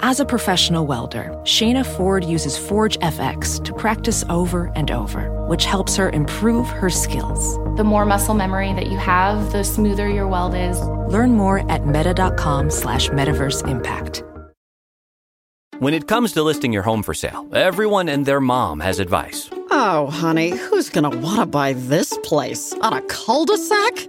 As a professional welder, Shayna Ford uses Forge FX to practice over and over, which helps her improve her skills. The more muscle memory that you have, the smoother your weld is. Learn more at meta.com slash metaverse impact. When it comes to listing your home for sale, everyone and their mom has advice. Oh, honey, who's gonna wanna buy this place? On a cul-de-sac?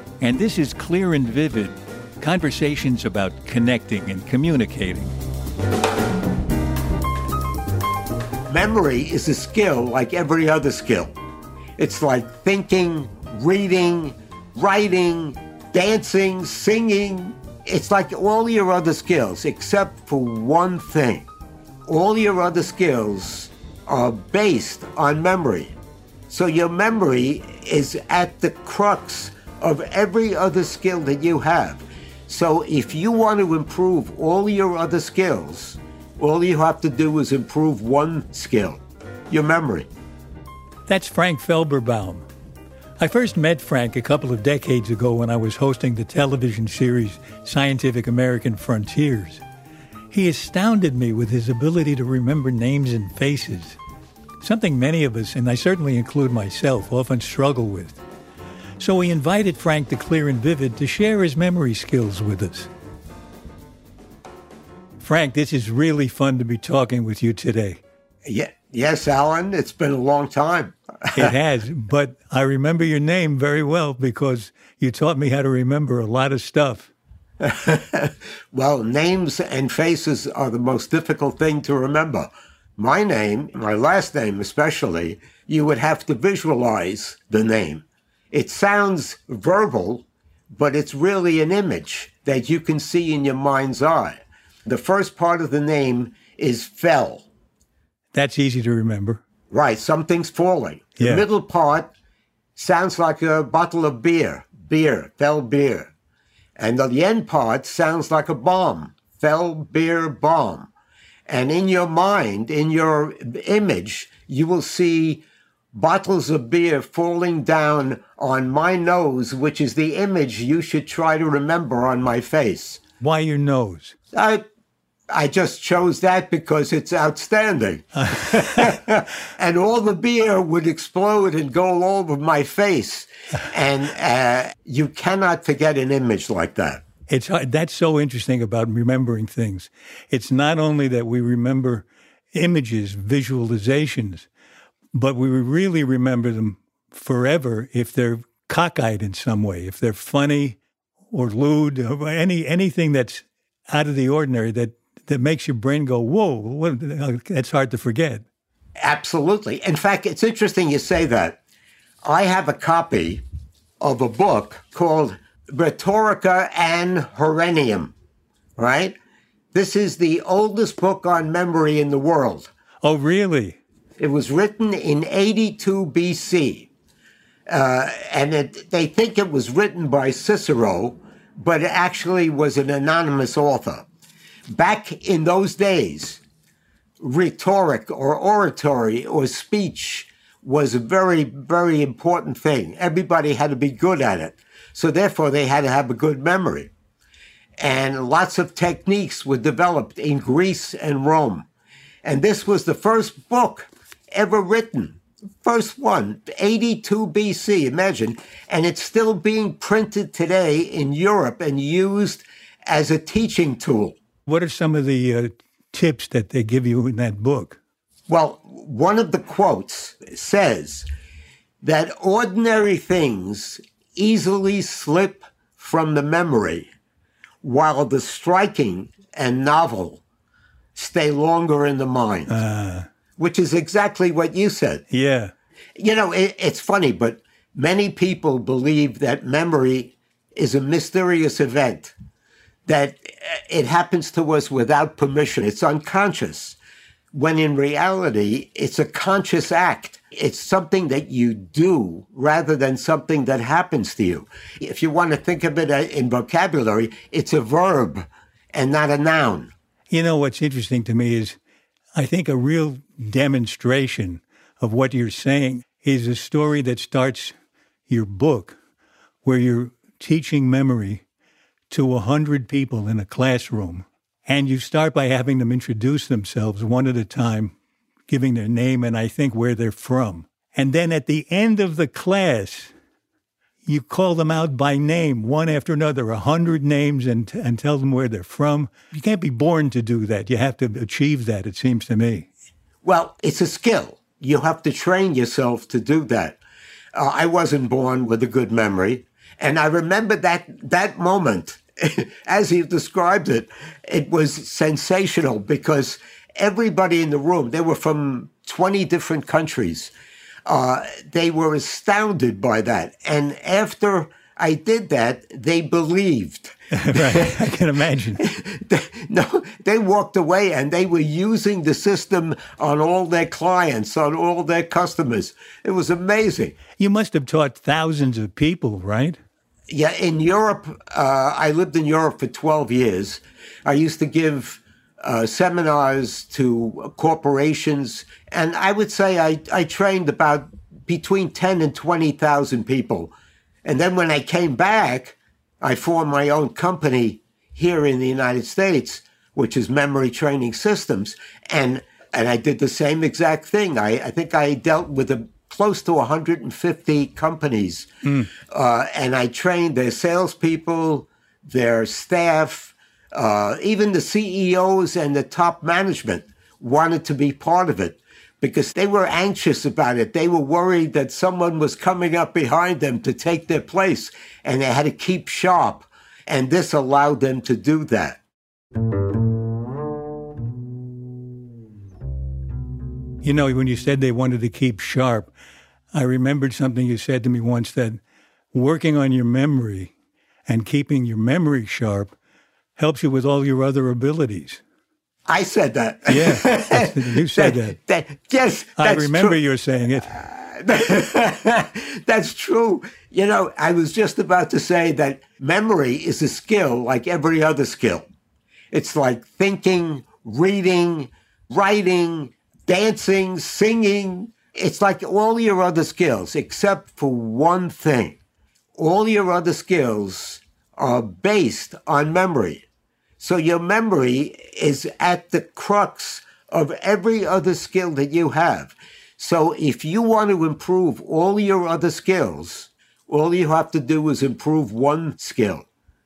and this is Clear and Vivid conversations about connecting and communicating. Memory is a skill like every other skill. It's like thinking, reading, writing, dancing, singing. It's like all your other skills, except for one thing. All your other skills are based on memory. So your memory is at the crux of every other skill that you have. So if you want to improve all your other skills, all you have to do is improve one skill your memory. That's Frank Felberbaum. I first met Frank a couple of decades ago when I was hosting the television series Scientific American Frontiers. He astounded me with his ability to remember names and faces, something many of us, and I certainly include myself, often struggle with. So we invited Frank the Clear and Vivid to share his memory skills with us. Frank, this is really fun to be talking with you today. Yeah, yes, Alan, it's been a long time. it has, but I remember your name very well because you taught me how to remember a lot of stuff. well, names and faces are the most difficult thing to remember. My name, my last name especially, you would have to visualize the name. It sounds verbal, but it's really an image that you can see in your mind's eye. The first part of the name is fell. That's easy to remember. Right, something's falling. The Yeah. middle part sounds like a bottle of beer, beer, fell beer. And the end part sounds like a bomb, fell beer bomb. And in your mind, in your image, you will see bottles of beer falling down on my nose, which is the image you should try to remember on my face. Why your nose? I I just chose that because it's outstanding. and all the beer would explode and go all over my face. And uh, you cannot forget an image like that. It's that's so interesting about remembering things. It's not only that we remember images, visualizations, but we really remember them forever if they're cockeyed in some way, if they're funny or lewd, or any anything that's out of the ordinary that that makes your brain go, "Whoa!" What, that's hard to forget. Absolutely. In fact, it's interesting you say that. I have a copy of a book called Rhetorica ad Herennium, right? This is the oldest book on memory in the world. Oh, really? It was written in 82 BC. Uh, and it, they think it was written by Cicero, but it actually was an anonymous author. Back in those days, rhetoric or oratory or speech was a very, very important thing. Everybody had to be good at it. So therefore, they had to have a good memory. And lots of techniques were developed in Greece and Rome. And this was the first book ever written. First one, 82 BC, imagine. And it's still being printed today in Europe and used as a teaching tool. What are some of the uh, tips that they give you in that book? Well, one of the quotes says that ordinary things easily slip from the memory, while the striking and novel stay longer in the mind, which is exactly what you said. Yeah. You know, it, it's funny, but many people believe that memory is a mysterious event that uh, it happens to us without permission. It's unconscious. When in reality, it's a conscious act. It's something that you do rather than something that happens to you. If you want to think of it uh, in vocabulary, it's a verb and not a noun. You know, what's interesting to me is I think a real demonstration of what you're saying is a story that starts your book where you're teaching memory to a hundred people in a classroom. And you start by having them introduce themselves one at a time, giving their name and I think where they're from. And then at the end of the class, you call them out by name, one after another, a hundred names, and, and tell them where they're from. You can't be born to do that. You have to achieve that, it seems to me. Well, it's a skill. You have to train yourself to do that. Uh, I wasn't born with a good memory. And I remember that, that moment, as he described it, it was sensational because everybody in the room, they were from 20 different countries. Uh, they were astounded by that. And after I did that, they believed. right, I can imagine. no, they walked away and they were using the system on all their clients, on all their customers. It was amazing. You must have taught thousands of people, right? Yeah, in Europe, uh, I lived in Europe for 12 years. I used to give uh, seminars to corporations, and I would say I, I trained about between 10 and 20,000 people. And then when I came back, I formed my own company here in the United States, which is Memory Training Systems. And, and I did the same exact thing. I, I think I dealt with a, close to 150 companies. Mm. Uh, and I trained their salespeople, their staff, uh, even the CEOs and the top management wanted to be part of it because they were anxious about it. They were worried that someone was coming up behind them to take their place and they had to keep sharp. And this allowed them to do that. You know, when you said they wanted to keep sharp, I remembered something you said to me once that working on your memory and keeping your memory sharp helps you with all your other abilities. I said that. Yeah, you said that. that, that yes, I remember you saying it. that's true. You know, I was just about to say that memory is a skill like every other skill. It's like thinking, reading, writing, dancing, singing. It's like all your other skills, except for one thing. All your other skills are based on memory. So your memory is at the crux of every other skill that you have. So if you want to improve all your other skills, all you have to do is improve one skill,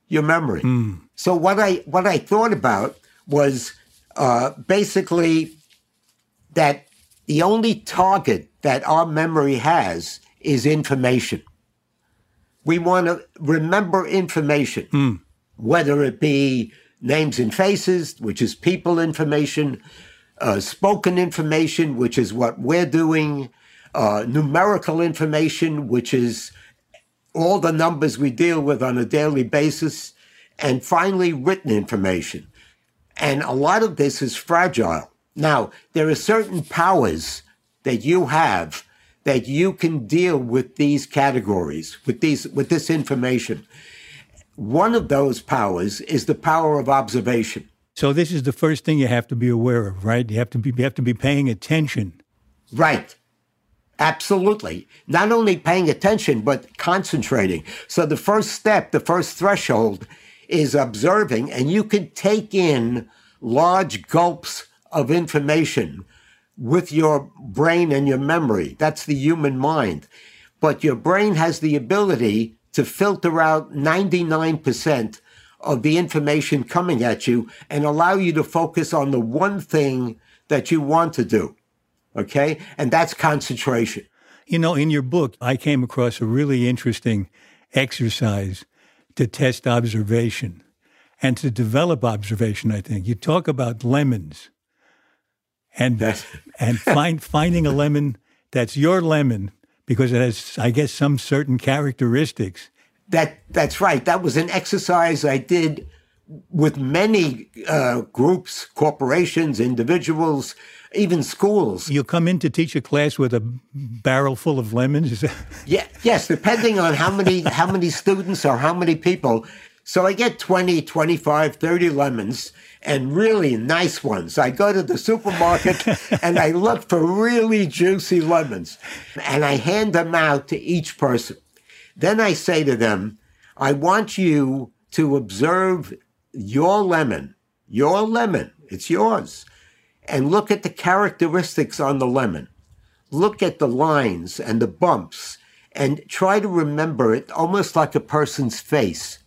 your memory. Mm. So what I what I thought about was uh, basically that the only target that our memory has is information. We want to remember information, mm. whether it be names and faces, which is people information, uh, spoken information, which is what we're doing, uh, numerical information, which is all the numbers we deal with on a daily basis, and finally, written information. And a lot of this is fragile. Now, there are certain powers that you have that you can deal with these categories, with these, with this information. One of those powers is the power of observation. So this is the first thing you have to be aware of, right? You have to be you have to be paying attention. Right. Absolutely. Not only paying attention, but concentrating. So the first step, the first threshold is observing, and you can take in large gulps of information with your brain and your memory. That's the human mind. But your brain has the ability to filter out 99% of the information coming at you and allow you to focus on the one thing that you want to do. Okay? And that's concentration. You know, in your book, I came across a really interesting exercise to test observation and to develop observation, I think. You talk about lemons and, and find, finding a lemon that's your lemon because it has, I guess, some certain characteristics. That that's right. That was an exercise I did with many uh, groups, corporations, individuals, even schools. You come in to teach a class with a barrel full of lemons? yeah, yes, depending on how many how many students or how many people. So I get 20, 25, 30 lemons and really nice ones. I go to the supermarket and I look for really juicy lemons and I hand them out to each person. Then I say to them, I want you to observe your lemon, your lemon, it's yours, and look at the characteristics on the lemon. Look at the lines and the bumps and try to remember it almost like a person's face.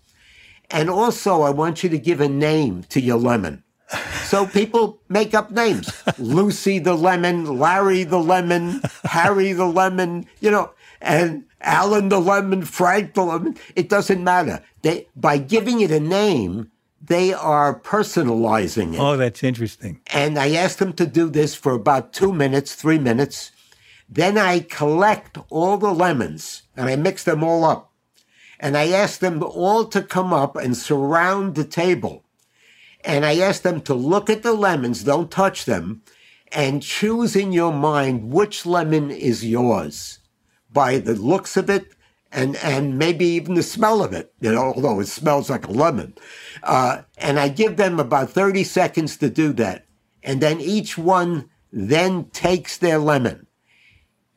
And also, I want you to give a name to your lemon. So people make up names. Lucy the lemon, Larry the lemon, Harry the lemon, you know, and Alan the lemon, Frank the lemon. It doesn't matter. They, by giving it a name, they are personalizing it. Oh, that's interesting. And I asked them to do this for about two minutes, three minutes. Then I collect all the lemons and I mix them all up. And I asked them all to come up and surround the table. And I asked them to look at the lemons, don't touch them, and choose in your mind which lemon is yours by the looks of it and, and maybe even the smell of it, you know, although it smells like a lemon. Uh, and I give them about 30 seconds to do that. And then each one then takes their lemon.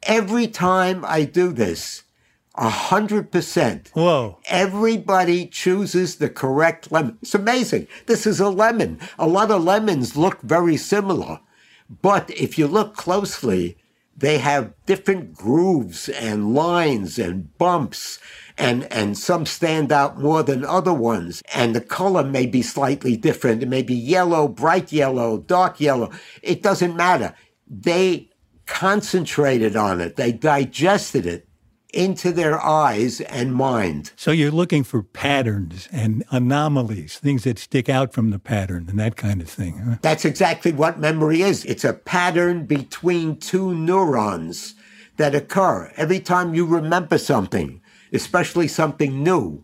Every time I do this, a hundred percent. Whoa. Everybody chooses the correct lemon. It's amazing. This is a lemon. A lot of lemons look very similar. But if you look closely, they have different grooves and lines and bumps and, and some stand out more than other ones. And the color may be slightly different. It may be yellow, bright yellow, dark yellow. It doesn't matter. They concentrated on it. They digested it into their eyes and mind. So you're looking for patterns and anomalies, things that stick out from the pattern and that kind of thing. Huh? That's exactly what memory is. It's a pattern between two neurons that occur every time you remember something, especially something new.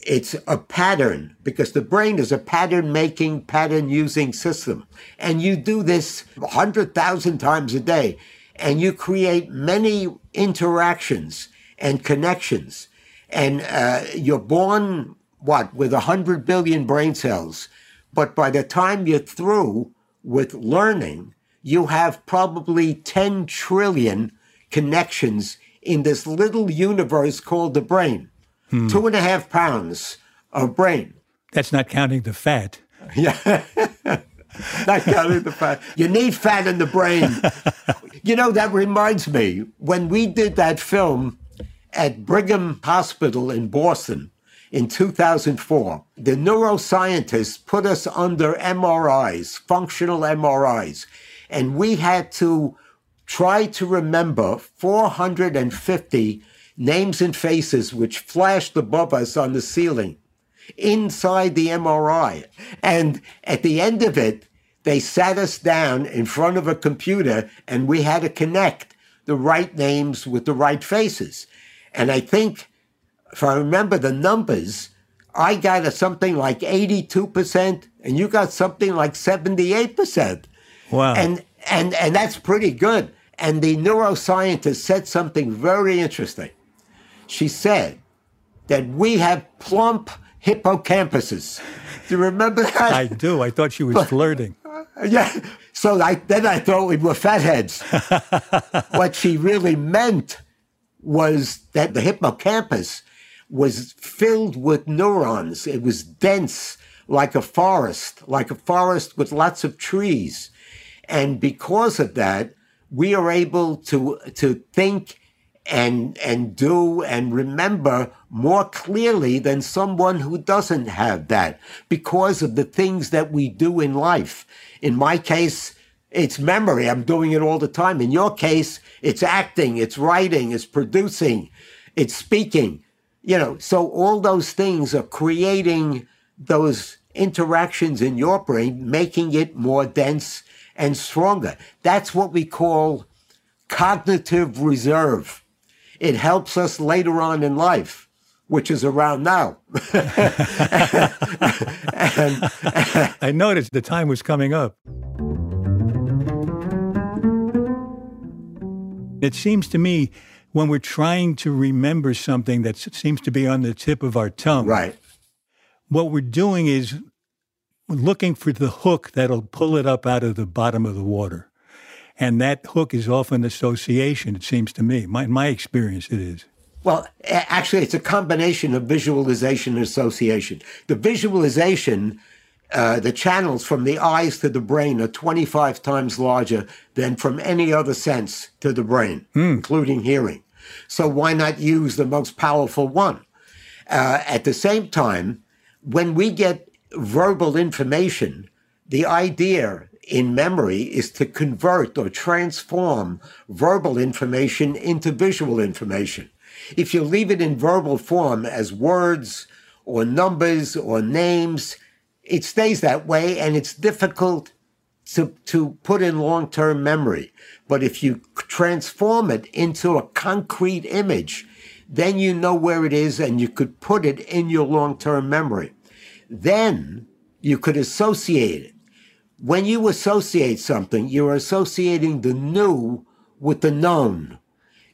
It's a pattern because the brain is a pattern making, pattern using system. And you do this 100,000 times a day and you create many interactions and connections. And uh, you're born, what, with 100 billion brain cells. But by the time you're through with learning, you have probably 10 trillion connections in this little universe called the brain. Hmm. Two and a half pounds of brain. That's not counting the fat. Yeah. not counting the fat. You need fat in the brain. you know, that reminds me, when we did that film, at Brigham Hospital in Boston in 2004, the neuroscientists put us under MRIs, functional MRIs, and we had to try to remember 450 names and faces which flashed above us on the ceiling inside the MRI. And at the end of it, they sat us down in front of a computer and we had to connect the right names with the right faces. And I think, if I remember the numbers, I got a something like 82%, and you got something like 78%. Wow. And, and, and that's pretty good. And the neuroscientist said something very interesting. She said that we have plump hippocampuses. Do you remember that? I do. I thought she was flirting. Uh, yeah. So I, then I thought we were fatheads. what she really meant was that the hippocampus was filled with neurons. It was dense like a forest, like a forest with lots of trees. And because of that, we are able to, to think and, and do and remember more clearly than someone who doesn't have that because of the things that we do in life. In my case, it's memory. I'm doing it all the time. In your case, it's acting, it's writing, it's producing, it's speaking. You know, so all those things are creating those interactions in your brain, making it more dense and stronger. That's what we call cognitive reserve. It helps us later on in life. which is around now. and, I noticed the time was coming up. It seems to me when we're trying to remember something that seems to be on the tip of our tongue. Right. What we're doing is looking for the hook that'll pull it up out of the bottom of the water. And that hook is often association, it seems to me. My, my experience, it is. Well, actually, it's a combination of visualization and association. The visualization, uh, the channels from the eyes to the brain are 25 times larger than from any other sense to the brain, mm. including hearing. So why not use the most powerful one? Uh, at the same time, when we get verbal information, the idea in memory is to convert or transform verbal information into visual information. If you leave it in verbal form as words or numbers or names, it stays that way and it's difficult to, to put in long term memory. But if you transform it into a concrete image, then you know where it is and you could put it in your long term memory. Then you could associate it when you associate something, you're associating the new with the known.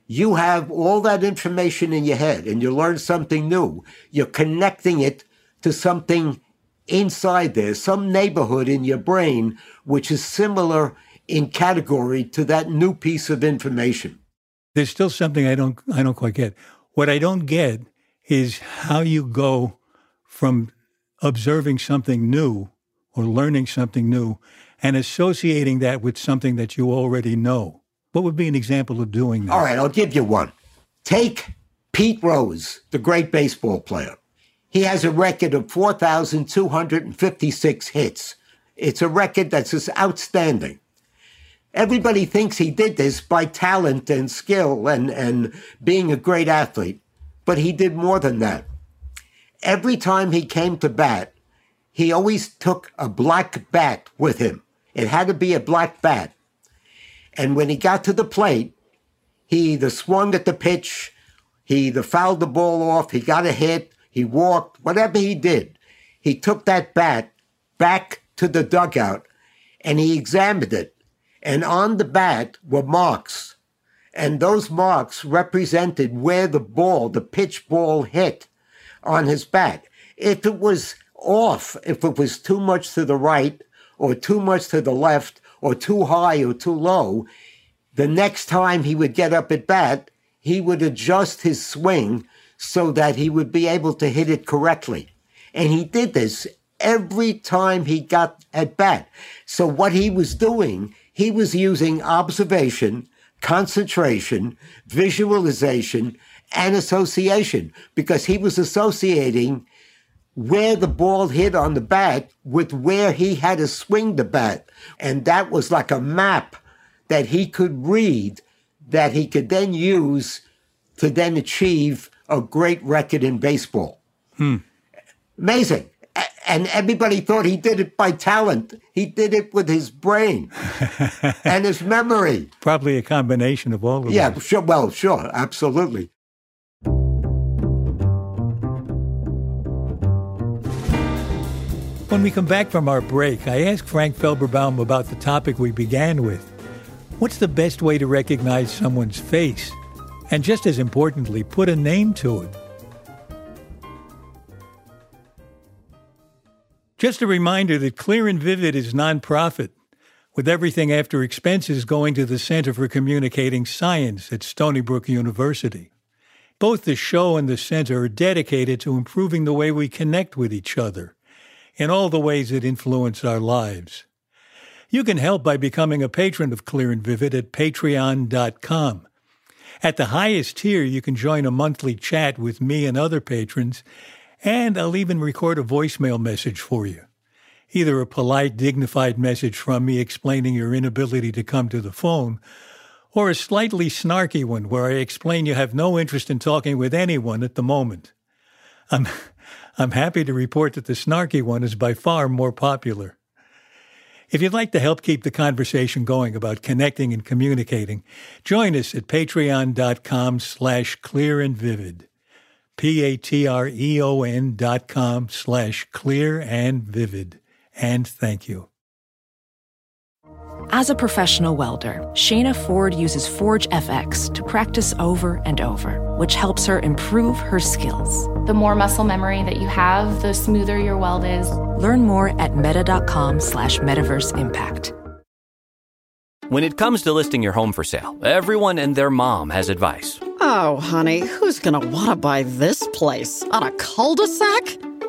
You have all that information in your head and you learn something new. You're connecting it to something inside there, some neighborhood in your brain, which is similar in category to that new piece of information. There's still something I don't, I don't quite get. What I don't get is how you go from observing something new or learning something new and associating that with something that you already know. What would be an example of doing that? All right, I'll give you one. Take Pete Rose, the great baseball player. He has a record of 4,256 hits. It's a record that's just outstanding. Everybody thinks he did this by talent and skill and, and being a great athlete, but he did more than that. Every time he came to bat, he always took a black bat with him. It had to be a black bat. And when he got to the plate, he either swung at the pitch, he either fouled the ball off, he got a hit, he walked, whatever he did. He took that bat back to the dugout and he examined it. And on the bat were marks. And those marks represented where the ball, the pitch ball hit on his bat. If it was off if it was too much to the right or too much to the left or too high or too low. The next time he would get up at bat, he would adjust his swing so that he would be able to hit it correctly. And he did this every time he got at bat. So what he was doing, he was using observation, concentration, visualization, and association because he was associating where the ball hit on the bat with where he had to swing the bat. And that was like a map that he could read that he could then use to then achieve a great record in baseball. Hmm. Amazing. And everybody thought he did it by talent. He did it with his brain and his memory. Probably a combination of all of yeah, them. Yeah, sure. Well, sure. Absolutely. When we come back from our break, I ask Frank Felberbaum about the topic we began with. What's the best way to recognize someone's face? And just as importantly, put a name to it. Just a reminder that Clear and Vivid is nonprofit, with everything after expenses going to the Center for Communicating Science at Stony Brook University. Both the show and the center are dedicated to improving the way we connect with each other in all the ways that influence our lives. You can help by becoming a patron of Clear and Vivid at patreon.com. At the highest tier, you can join a monthly chat with me and other patrons, and I'll even record a voicemail message for you. Either a polite, dignified message from me explaining your inability to come to the phone, or a slightly snarky one where I explain you have no interest in talking with anyone at the moment. I'm I'm happy to report that the snarky one is by far more popular. If you'd like to help keep the conversation going about connecting and communicating, join us at patreon.com slash clear and vivid. P-A-T-R-E-O-N dot com slash clear and vivid. And thank you. As a professional welder, Shayna Ford uses Forge FX to practice over and over, which helps her improve her skills. The more muscle memory that you have, the smoother your weld is. Learn more at meta.com slash metaverse impact. When it comes to listing your home for sale, everyone and their mom has advice. Oh, honey, who's going to want to buy this place? On a cul de sac?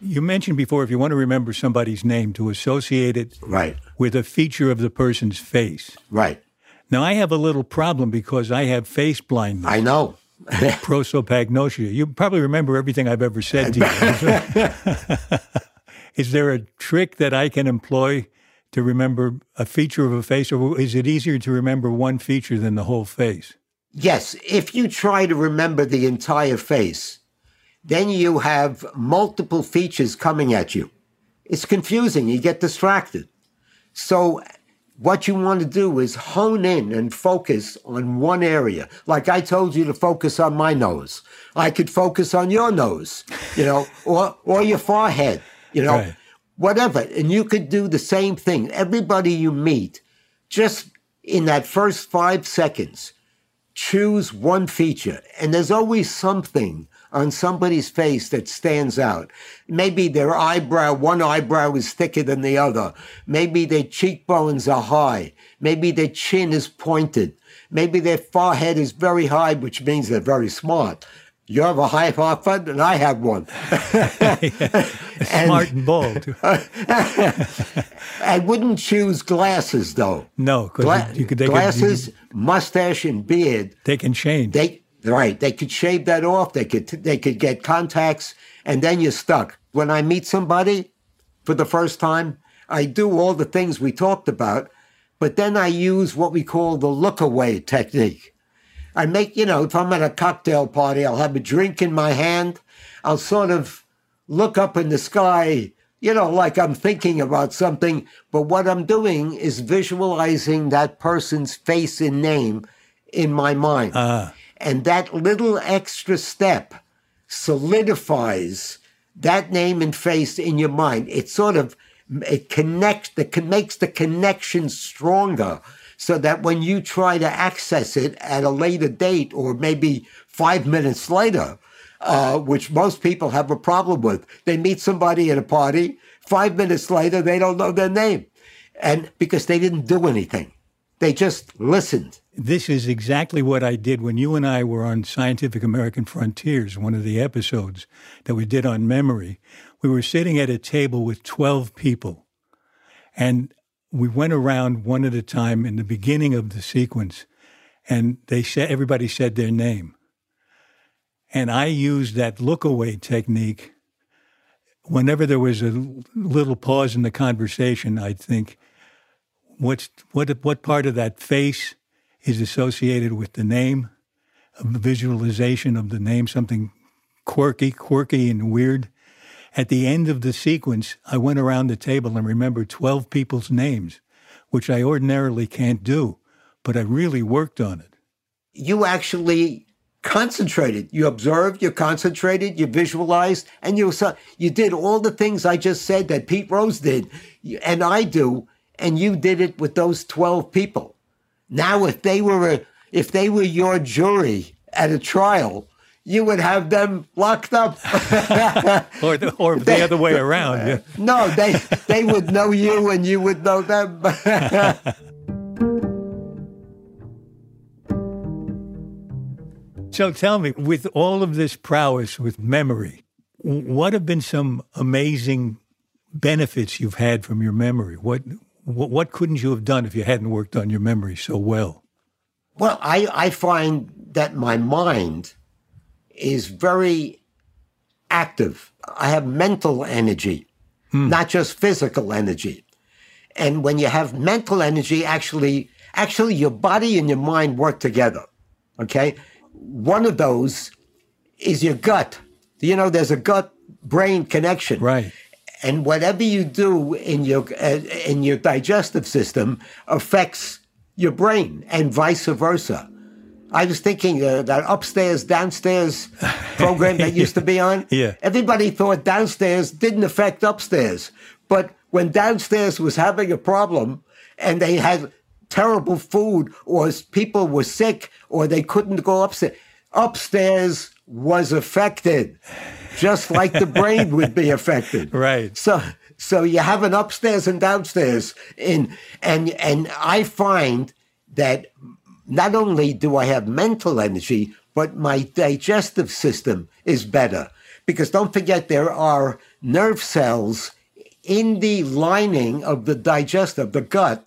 You mentioned before if you want to remember somebody's name to associate it Right, with a feature of the person's face. right. Now, I have a little problem because I have face blindness, I know. prosopagnosia. You probably remember everything I've ever said to you. is there a trick that I can employ to remember a feature of a face, or is it easier to remember one feature than the whole face? Yes, if you try to remember the entire face, then you have multiple features coming at you. It's confusing. You get distracted. So, what you want to do is hone in and focus on one area. Like I told you to focus on my nose. I could focus on your nose, you know, or, or your forehead, you know, Right. whatever. And you could do the same thing. Everybody you meet, just in that first five seconds, choose one feature. And there's always something on somebody's face that stands out. Maybe their eyebrow, one eyebrow is thicker than the other. Maybe their cheekbones are high. Maybe their chin is pointed. Maybe their forehead is very high, which means they're very smart. You have a high forehead, and I have one. Smart and bald. I wouldn't choose glasses, though. No, because Gla- you glasses, Could, mustache, and beard they can change. They right. They could shave that off. They could they could get contacts, and then you're stuck. When I meet somebody for the first time, I do all the things we talked about, but then I use what we call the look away technique. I make, you know, if I'm at a cocktail party, I'll have a drink in my hand. I'll sort of look up in the sky, you know, like I'm thinking about something. But what I'm doing is visualizing that person's face and name in my mind. Ah. And that little extra step solidifies that name and face in your mind. It sort of it connects the makes the connection stronger so that when you try to access it at a later date or maybe five minutes later, uh, which most people have a problem with, they meet somebody at a party, five minutes later, they don't know their name. And because they didn't do anything, they just listened. This is exactly what I did when you and I were on Scientific American Frontiers, one of the episodes that we did on memory. We were sitting at a table with 12 people, and we went around one at a time in the beginning of the sequence, and they said everybody said their name. And I used that look away technique whenever there was a little pause in the conversation, I'd think, what's what what part of that face is associated with the name, a visualization of the name, something quirky, quirky and weird. At the end of the sequence, I went around the table and remembered 12 people's names, which I ordinarily can't do, but I really worked on it. You actually concentrated. You observed, you concentrated, you visualized, and you saw, you did all the things I just said that Pete Rose did, and I do, and you did it with those 12 people. Now, if they were a, if they were your jury at a trial, you would have them locked up. Or the, or the other way around. yeah. no, they they would know you and you would know them. So tell me, with all of this prowess with memory, what have been some amazing benefits you've had from your memory? What what, what couldn't you have done if you hadn't worked on your memory so well? Well, I, I find that my mind is very active. I have mental energy, hmm. not just physical energy. And when you have mental energy, actually, actually your body and your mind work together. Okay. One of those is your gut. You know, there's a gut brain connection. Right. And whatever you do in your uh, in your digestive system affects your brain, and vice versa. I was thinking uh, that upstairs downstairs program that used to be on. Yeah. Everybody thought downstairs didn't affect upstairs, but when downstairs was having a problem and they had terrible food or people were sick or they couldn't go upstairs, upstairs was affected, just like the brain would be affected. Right. So so you have an upstairs and downstairs in and and I find that not only do I have mental energy, but my digestive system is better. Because don't forget there are nerve cells in the lining of the digestive, the gut.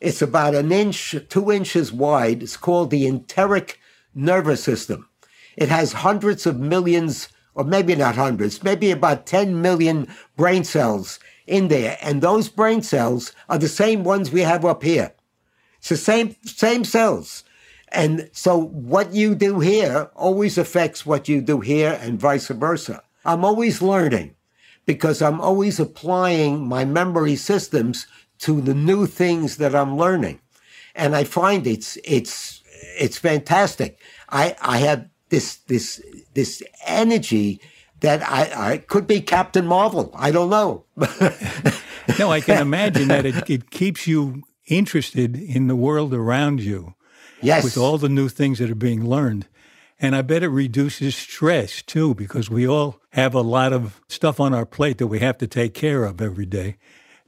It's about an inch, two inches wide. It's called the enteric nervous system. It has hundreds of millions, or maybe not hundreds, maybe about 10 million brain cells in there. And those brain cells are the same ones we have up here. It's the same, same cells. And so what you do here always affects what you do here and vice versa. I'm always learning because I'm always applying my memory systems to the new things that I'm learning. And I find it's it's it's fantastic. I I have this this this energy that I, I could be Captain Marvel. I don't know. No, I can imagine that it, it keeps you interested in the world around you yes. with all the new things that are being learned. And I bet it reduces stress too, because we all have a lot of stuff on our plate that we have to take care of every day.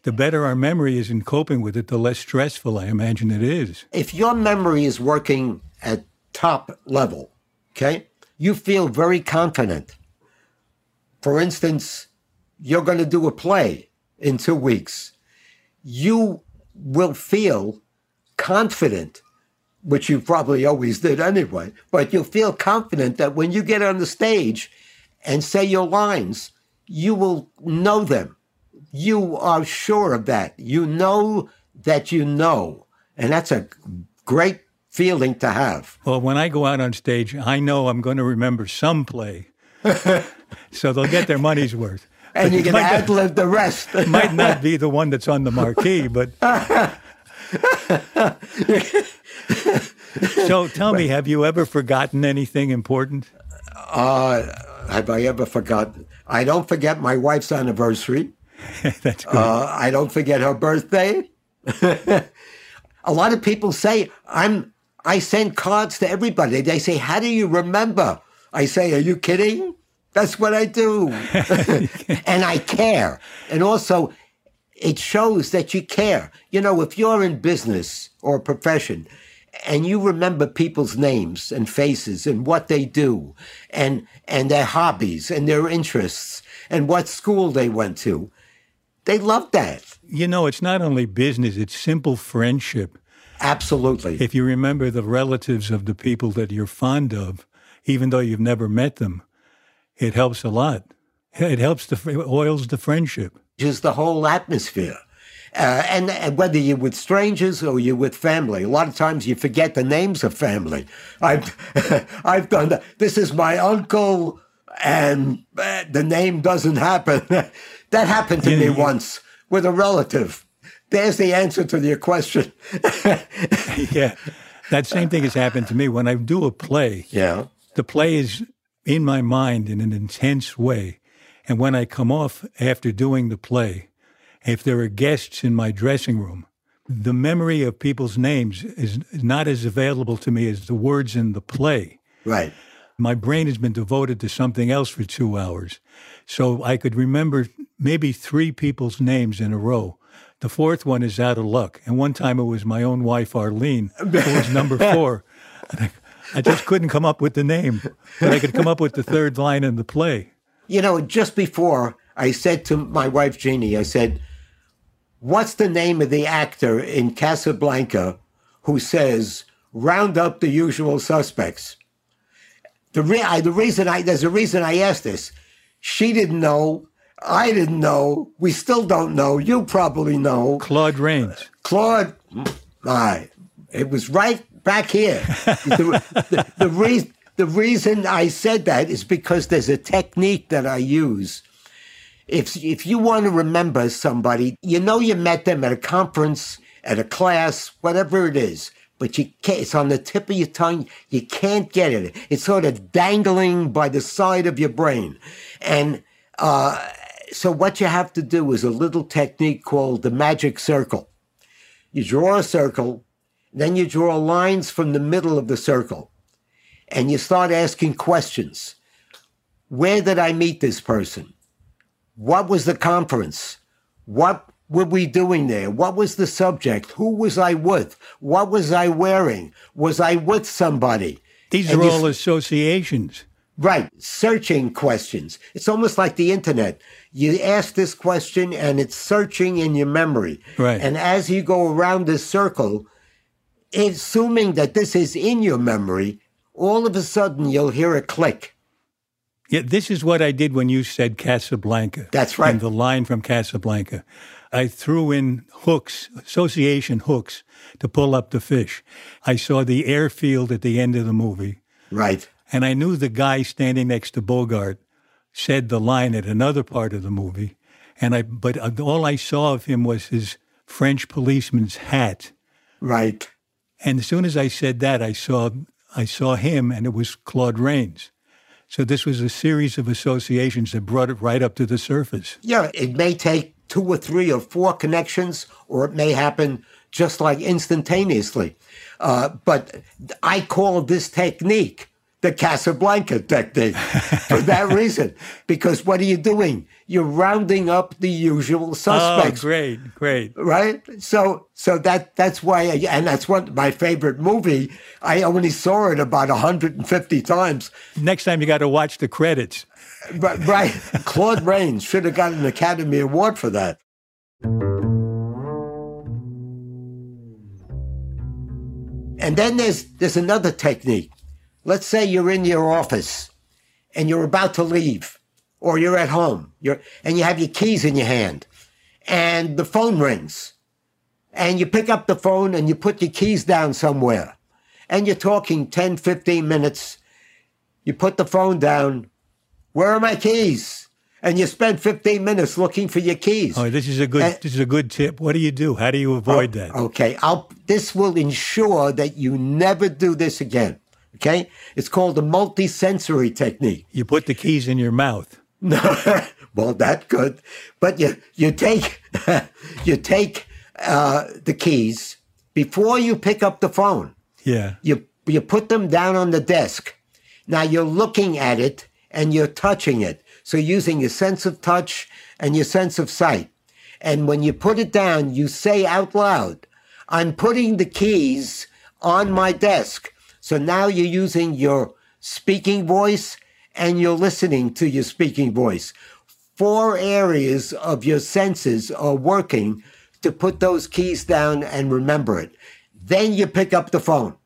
The better our memory is in coping with it, the less stressful I imagine it is. if your memory is working at top level, okay, you feel very confident. For instance, you're going to do a play in two weeks. You will feel confident, which you probably always did anyway, but you'll feel confident that when you get on the stage and say your lines, you will know them. You are sure of that. You know that you know. And that's a great feeling to have. Well, when I go out on stage, I know I'm going to remember some play. so they'll get their money's worth. And you can ad lib the rest. It might not be the one that's on the marquee, but. so tell me, have you ever forgotten anything important? Uh, have I ever forgotten? I don't forget my wife's anniversary. that's good. Uh, I don't forget her birthday. a lot of people say I'm. I send cards to everybody. They say, "How do you remember?" I say, "Are you kidding?" That's what I do, and I care. And also, it shows that you care. You know, if you're in business or a profession and you remember people's names and faces and what they do and and their hobbies and their interests and what school they went to, they love that. You know, it's not only business, it's simple friendship. Absolutely. If you remember the relatives of the people that you're fond of, even though you've never met them, it helps a lot. It helps the oils the friendship. Just the whole atmosphere. Uh, and, and whether you're with strangers or you're with family, a lot of times you forget the names of family. I've, I've done that. This is my uncle, and uh, the name doesn't happen. that happened to me yeah. once with a relative. There's the answer to your question. yeah. That same thing has happened to me when I do a play. yeah. the play is in my mind in an intense way. And when I come off after doing the play, if there are guests in my dressing room, the memory of people's names is not as available to me as the words in the play. Right. My brain has been devoted to something else for two hours. So I could remember maybe three people's names in a row. The fourth one is out of luck. And one time it was my own wife, Arlene, who was number four. I, I just couldn't come up with the name, but I could come up with the third line in the play. You know, just before I said to my wife Jeannie, I said, What's the name of the actor in Casablanca who says, Round up the usual suspects? The, re- I, the reason I there's a reason I asked this. She didn't know. I didn't know. We still don't know. You probably know. Claude Rains. Claude, my, it was right back here. the, the, the, re- the reason I said that is because there's a technique that I use. If, if you want to remember somebody, you know you met them at a conference, at a class, whatever it is, but you can't, it's on the tip of your tongue. You can't get it. It's sort of dangling by the side of your brain. And, uh, so what you have to do is a little technique called the magic circle. You draw a circle, then you draw lines from the middle of the circle, and you start asking questions. Where did I meet this person? What was the conference? What were we doing there? What was the subject? Who was I with? What was I wearing? Was I with somebody? These And are all associations. Right, searching questions. It's almost like the internet. You ask this question and it's searching in your memory. Right. And as you go around this circle, assuming that this is in your memory, all of a sudden you'll hear a click. Yeah, this is what I did when you said Casablanca. That's right. And the line from Casablanca. I threw in hooks, association hooks, to pull up the fish. I saw the airfield at the end of the movie, Right. And I knew the guy standing next to Bogart said the line at another part of the movie. And I, but uh, all I saw of him was his French policeman's hat. Right. And as soon as I said that, I saw I saw him, and it was Claude Rains. So this was a series of associations that brought it right up to the surface. Yeah, it may take two or three or four connections, or it may happen just like instantaneously. Uh, but I call this technique the Casablanca technique for that reason. Because what are you doing? You're rounding up the usual suspects. Oh, suspects. great, great. Right, so so that that's why, I, and that's what my favorite movie. I only saw it about 150 times. Next time you got to watch the credits. Right, right. Claude Rains should have got an Academy Award for that. And then there's there's another technique. Let's say you're in your office and you're about to leave, or you're at home, you're and you have your keys in your hand, and the phone rings, and you pick up the phone and you put your keys down somewhere, and you're talking 10, 15 minutes. You put the phone down. Where are my keys? And you spend 15 minutes looking for your keys. Oh, this is a good Uh, this is a good tip. What do you do? How do you avoid that? Okay, I'll, this will ensure that you never do this again. Okay, it's called the multisensory technique. You put the keys in your mouth. No, well, that's good, but you you take you take uh, the keys before you pick up the phone. Yeah. You you put them down on the desk. Now you're looking at it and you're touching it. So using your sense of touch and your sense of sight. And when you put it down, you say out loud, I'm putting the keys on my desk. So now you're using your speaking voice and you're listening to your speaking voice. Four areas of your senses are working to put those keys down and remember it. Then you pick up the phone.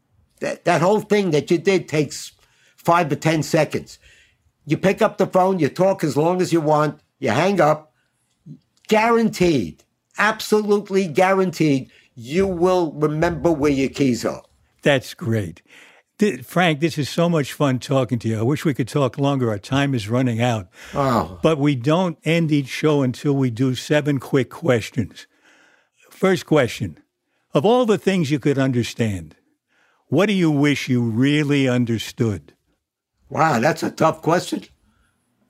That, that whole thing that you did takes five to 10 seconds. You pick up the phone, you talk as long as you want, you hang up. Guaranteed, absolutely guaranteed, you will remember where your keys are. That's great. Frank, this is so much fun talking to you. I wish we could talk longer. Our time is running out. Oh, But we don't end each show until we do seven quick questions. First question Of all the things you could understand, what do you wish you really understood? wow, that's a tough question.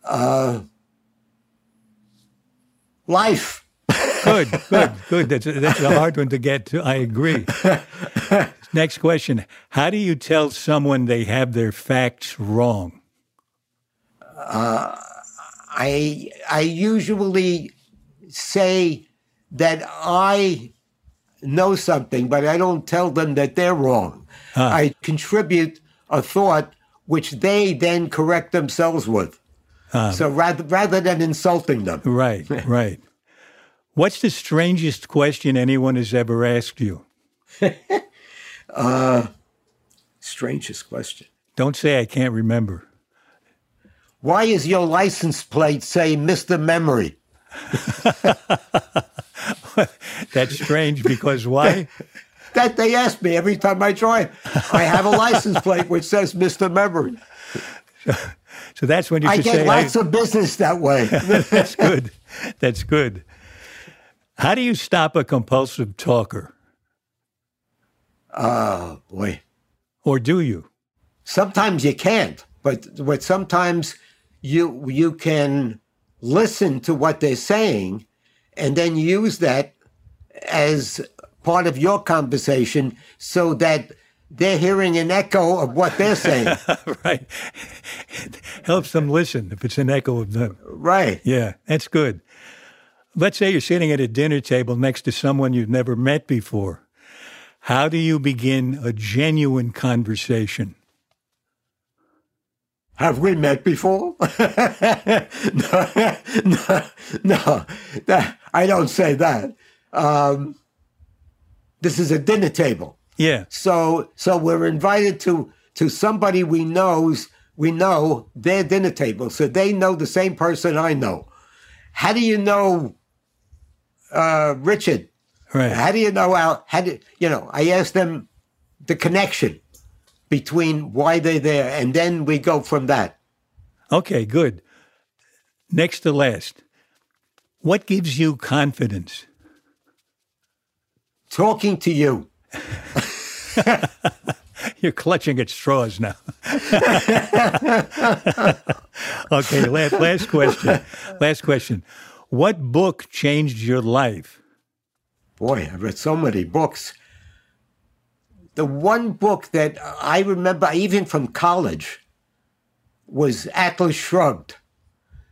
Uh, life. Good, good, good. That's a, that's a hard one to get to. I agree. Next question How do you tell someone they have their facts wrong? Uh, I I usually say that I know something, but I don't tell them that they're wrong. Ah. I contribute a thought which they then correct themselves with. Ah. so rather rather than insulting them, Right, right. What's the strangest question anyone has ever asked you? Uh, strangest question. Don't say I can't remember. Why is your license plate say Mr. Memory? That's strange because why? that they ask me every time I drive. I have a license plate which says Mr. Memory. So that's when you I get say lots of business that way. That's good. That's good. How do you stop a compulsive talker? oh boy. Or do you? Sometimes you can't, but but sometimes you you can listen to what they're saying and then use that as part of your conversation so that they're hearing an echo of what they're saying. right. It helps them listen if it's an echo of them. right. Yeah, that's good. Let's say you're sitting at a dinner table next to someone you've never met before. How do you begin a genuine conversation? Have we met before? no, no, no, that- I don't say that. Um, this is a dinner table. Yeah, So so we're invited to to somebody we knows we know their dinner table. So they know the same person I know. How do you know uh, Richard? right. How do you know Al? How do you know? I ask them the connection between why they're there, and then we go from that. Okay, good. Next to last. What gives you confidence? Talking to you. You're clutching at straws now. okay, last, last question. Last question. What book changed your life? Boy, I've read so many books. The one book that I remember, even from college, was Atlas Shrugged.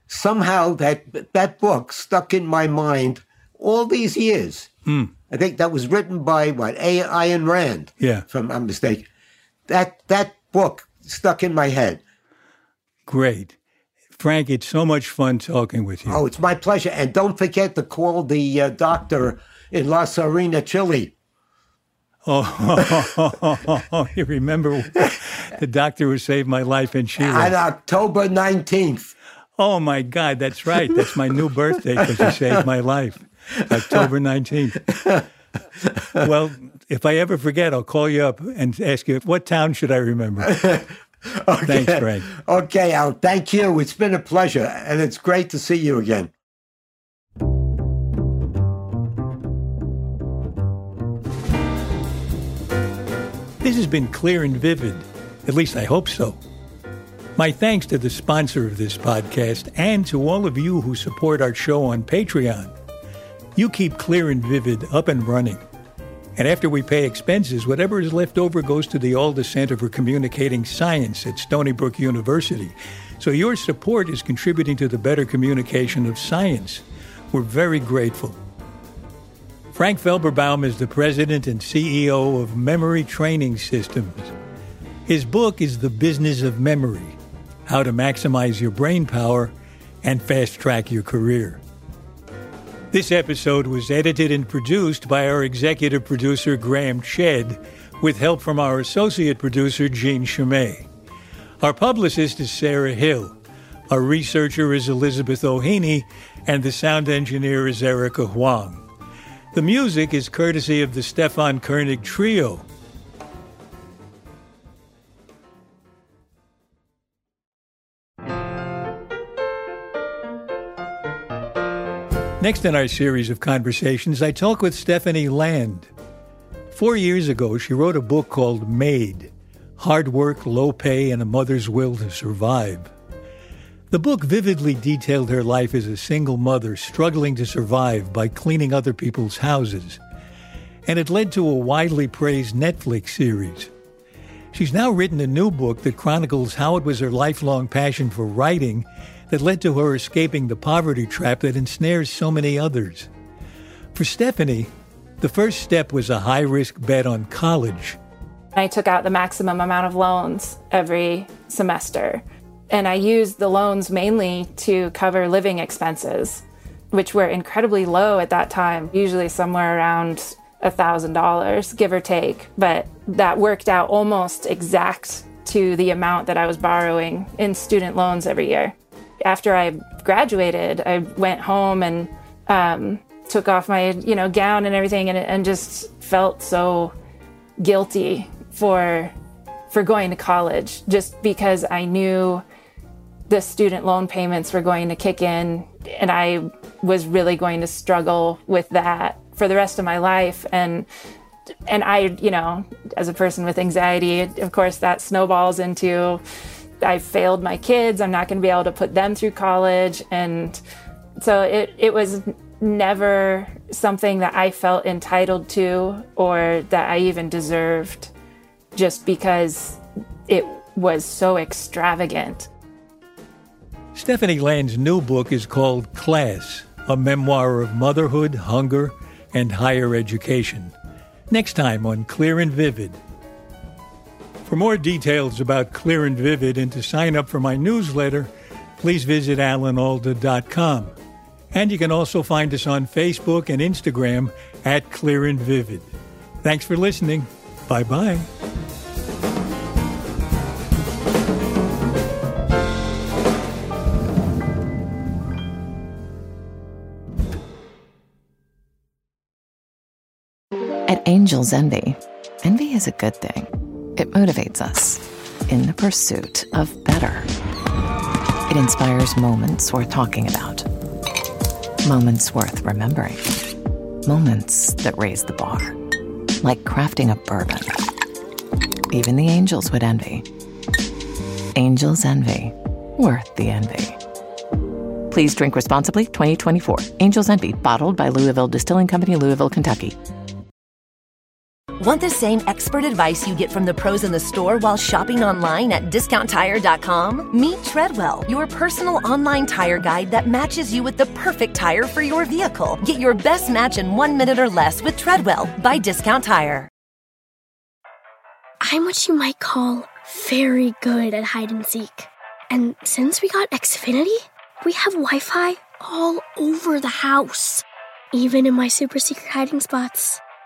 Somehow that that book stuck in my mind all these years. Hmm. I think that was written by what A. Ayn Rand, Yeah, if I'm mistaken. That that book stuck in my head. great. Frank, it's so much fun talking with you. Oh, it's my pleasure. And don't forget to call the uh, doctor in La Serena, Chile. Oh, you remember the doctor who saved my life in Chile? on October 19th. Oh my God, that's right. That's my new birthday because you saved my life. October 19th. Well, if I ever forget, I'll call you up and ask you, what town should I remember? Thanks, Frank. Okay, Al, thank you. It's been a pleasure, and it's great to see you again. This has been clear and vivid. At least I hope so. My thanks to the sponsor of this podcast and to all of you who support our show on Patreon. You keep Clear and Vivid up and running. And after we pay expenses, whatever is left over goes to the Alda Center for Communicating Science at Stony Brook University. So your support is contributing to the better communication of science. We're very grateful. Frank Felberbaum is the president and CEO of Memory Training Systems. His book is The Business of Memory How to Maximize Your Brain Power and Fast Track Your Career. This episode was edited and produced by our executive producer, Graham Chedd, with help from our associate producer, Gene Chimay. Our publicist is Sarah Hill. Our researcher is Elizabeth O'Haney, and the sound engineer is Erica Huang. The music is courtesy of the Stefan Koenig Trio. Next in our series of conversations, I talk with Stephanie Land. Four years ago, she wrote a book called Maid Hard Work, Low Pay, and a Mother's Will to Survive. The book vividly detailed her life as a single mother struggling to survive by cleaning other people's houses, and it led to a widely praised Netflix series. She's now written a new book that chronicles how it was her lifelong passion for writing that led to her escaping the poverty trap that ensnares so many others. For Stephanie, the first step was a high risk bet on college. I took out the maximum amount of loans every semester. And I used the loans mainly to cover living expenses, which were incredibly low at that time, usually somewhere around $1,000, give or take. But that worked out almost exact to the amount that I was borrowing in student loans every year. After I graduated, I went home and um, took off my you know gown and everything, and, and just felt so guilty for for going to college, just because I knew the student loan payments were going to kick in, and I was really going to struggle with that for the rest of my life, and and I, you know, as a person with anxiety, of course, that snowballs into I failed my kids. I'm not going to be able to put them through college. And so it, it was never something that I felt entitled to or that I even deserved just because it was so extravagant. Stephanie Land's new book is called Class, a memoir of motherhood, hunger, and higher education. Next time on Clear and Vivid. For more details about Clear and Vivid and to sign up for my newsletter, please visit alanalda.com. And you can also find us on Facebook and Instagram at Clear and Vivid. Thanks for listening. Bye bye. At Angel's Envy, envy is a good thing. It motivates us in the pursuit of better. It inspires moments worth talking about, moments worth remembering, moments that raise the bar, like crafting a bourbon. Even the angels would envy. Angel's Envy, worth the envy. Please drink responsibly 2024. Angel's Envy, bottled by Louisville Distilling Company, Louisville, Kentucky. Want the same expert advice you get from the pros in the store while shopping online at discounttire.com? Meet Treadwell, your personal online tire guide that matches you with the perfect tire for your vehicle. Get your best match in one minute or less with Treadwell by Discount Tire. I'm what you might call very good at hide and seek. And since we got Xfinity, we have Wi Fi all over the house, even in my super secret hiding spots.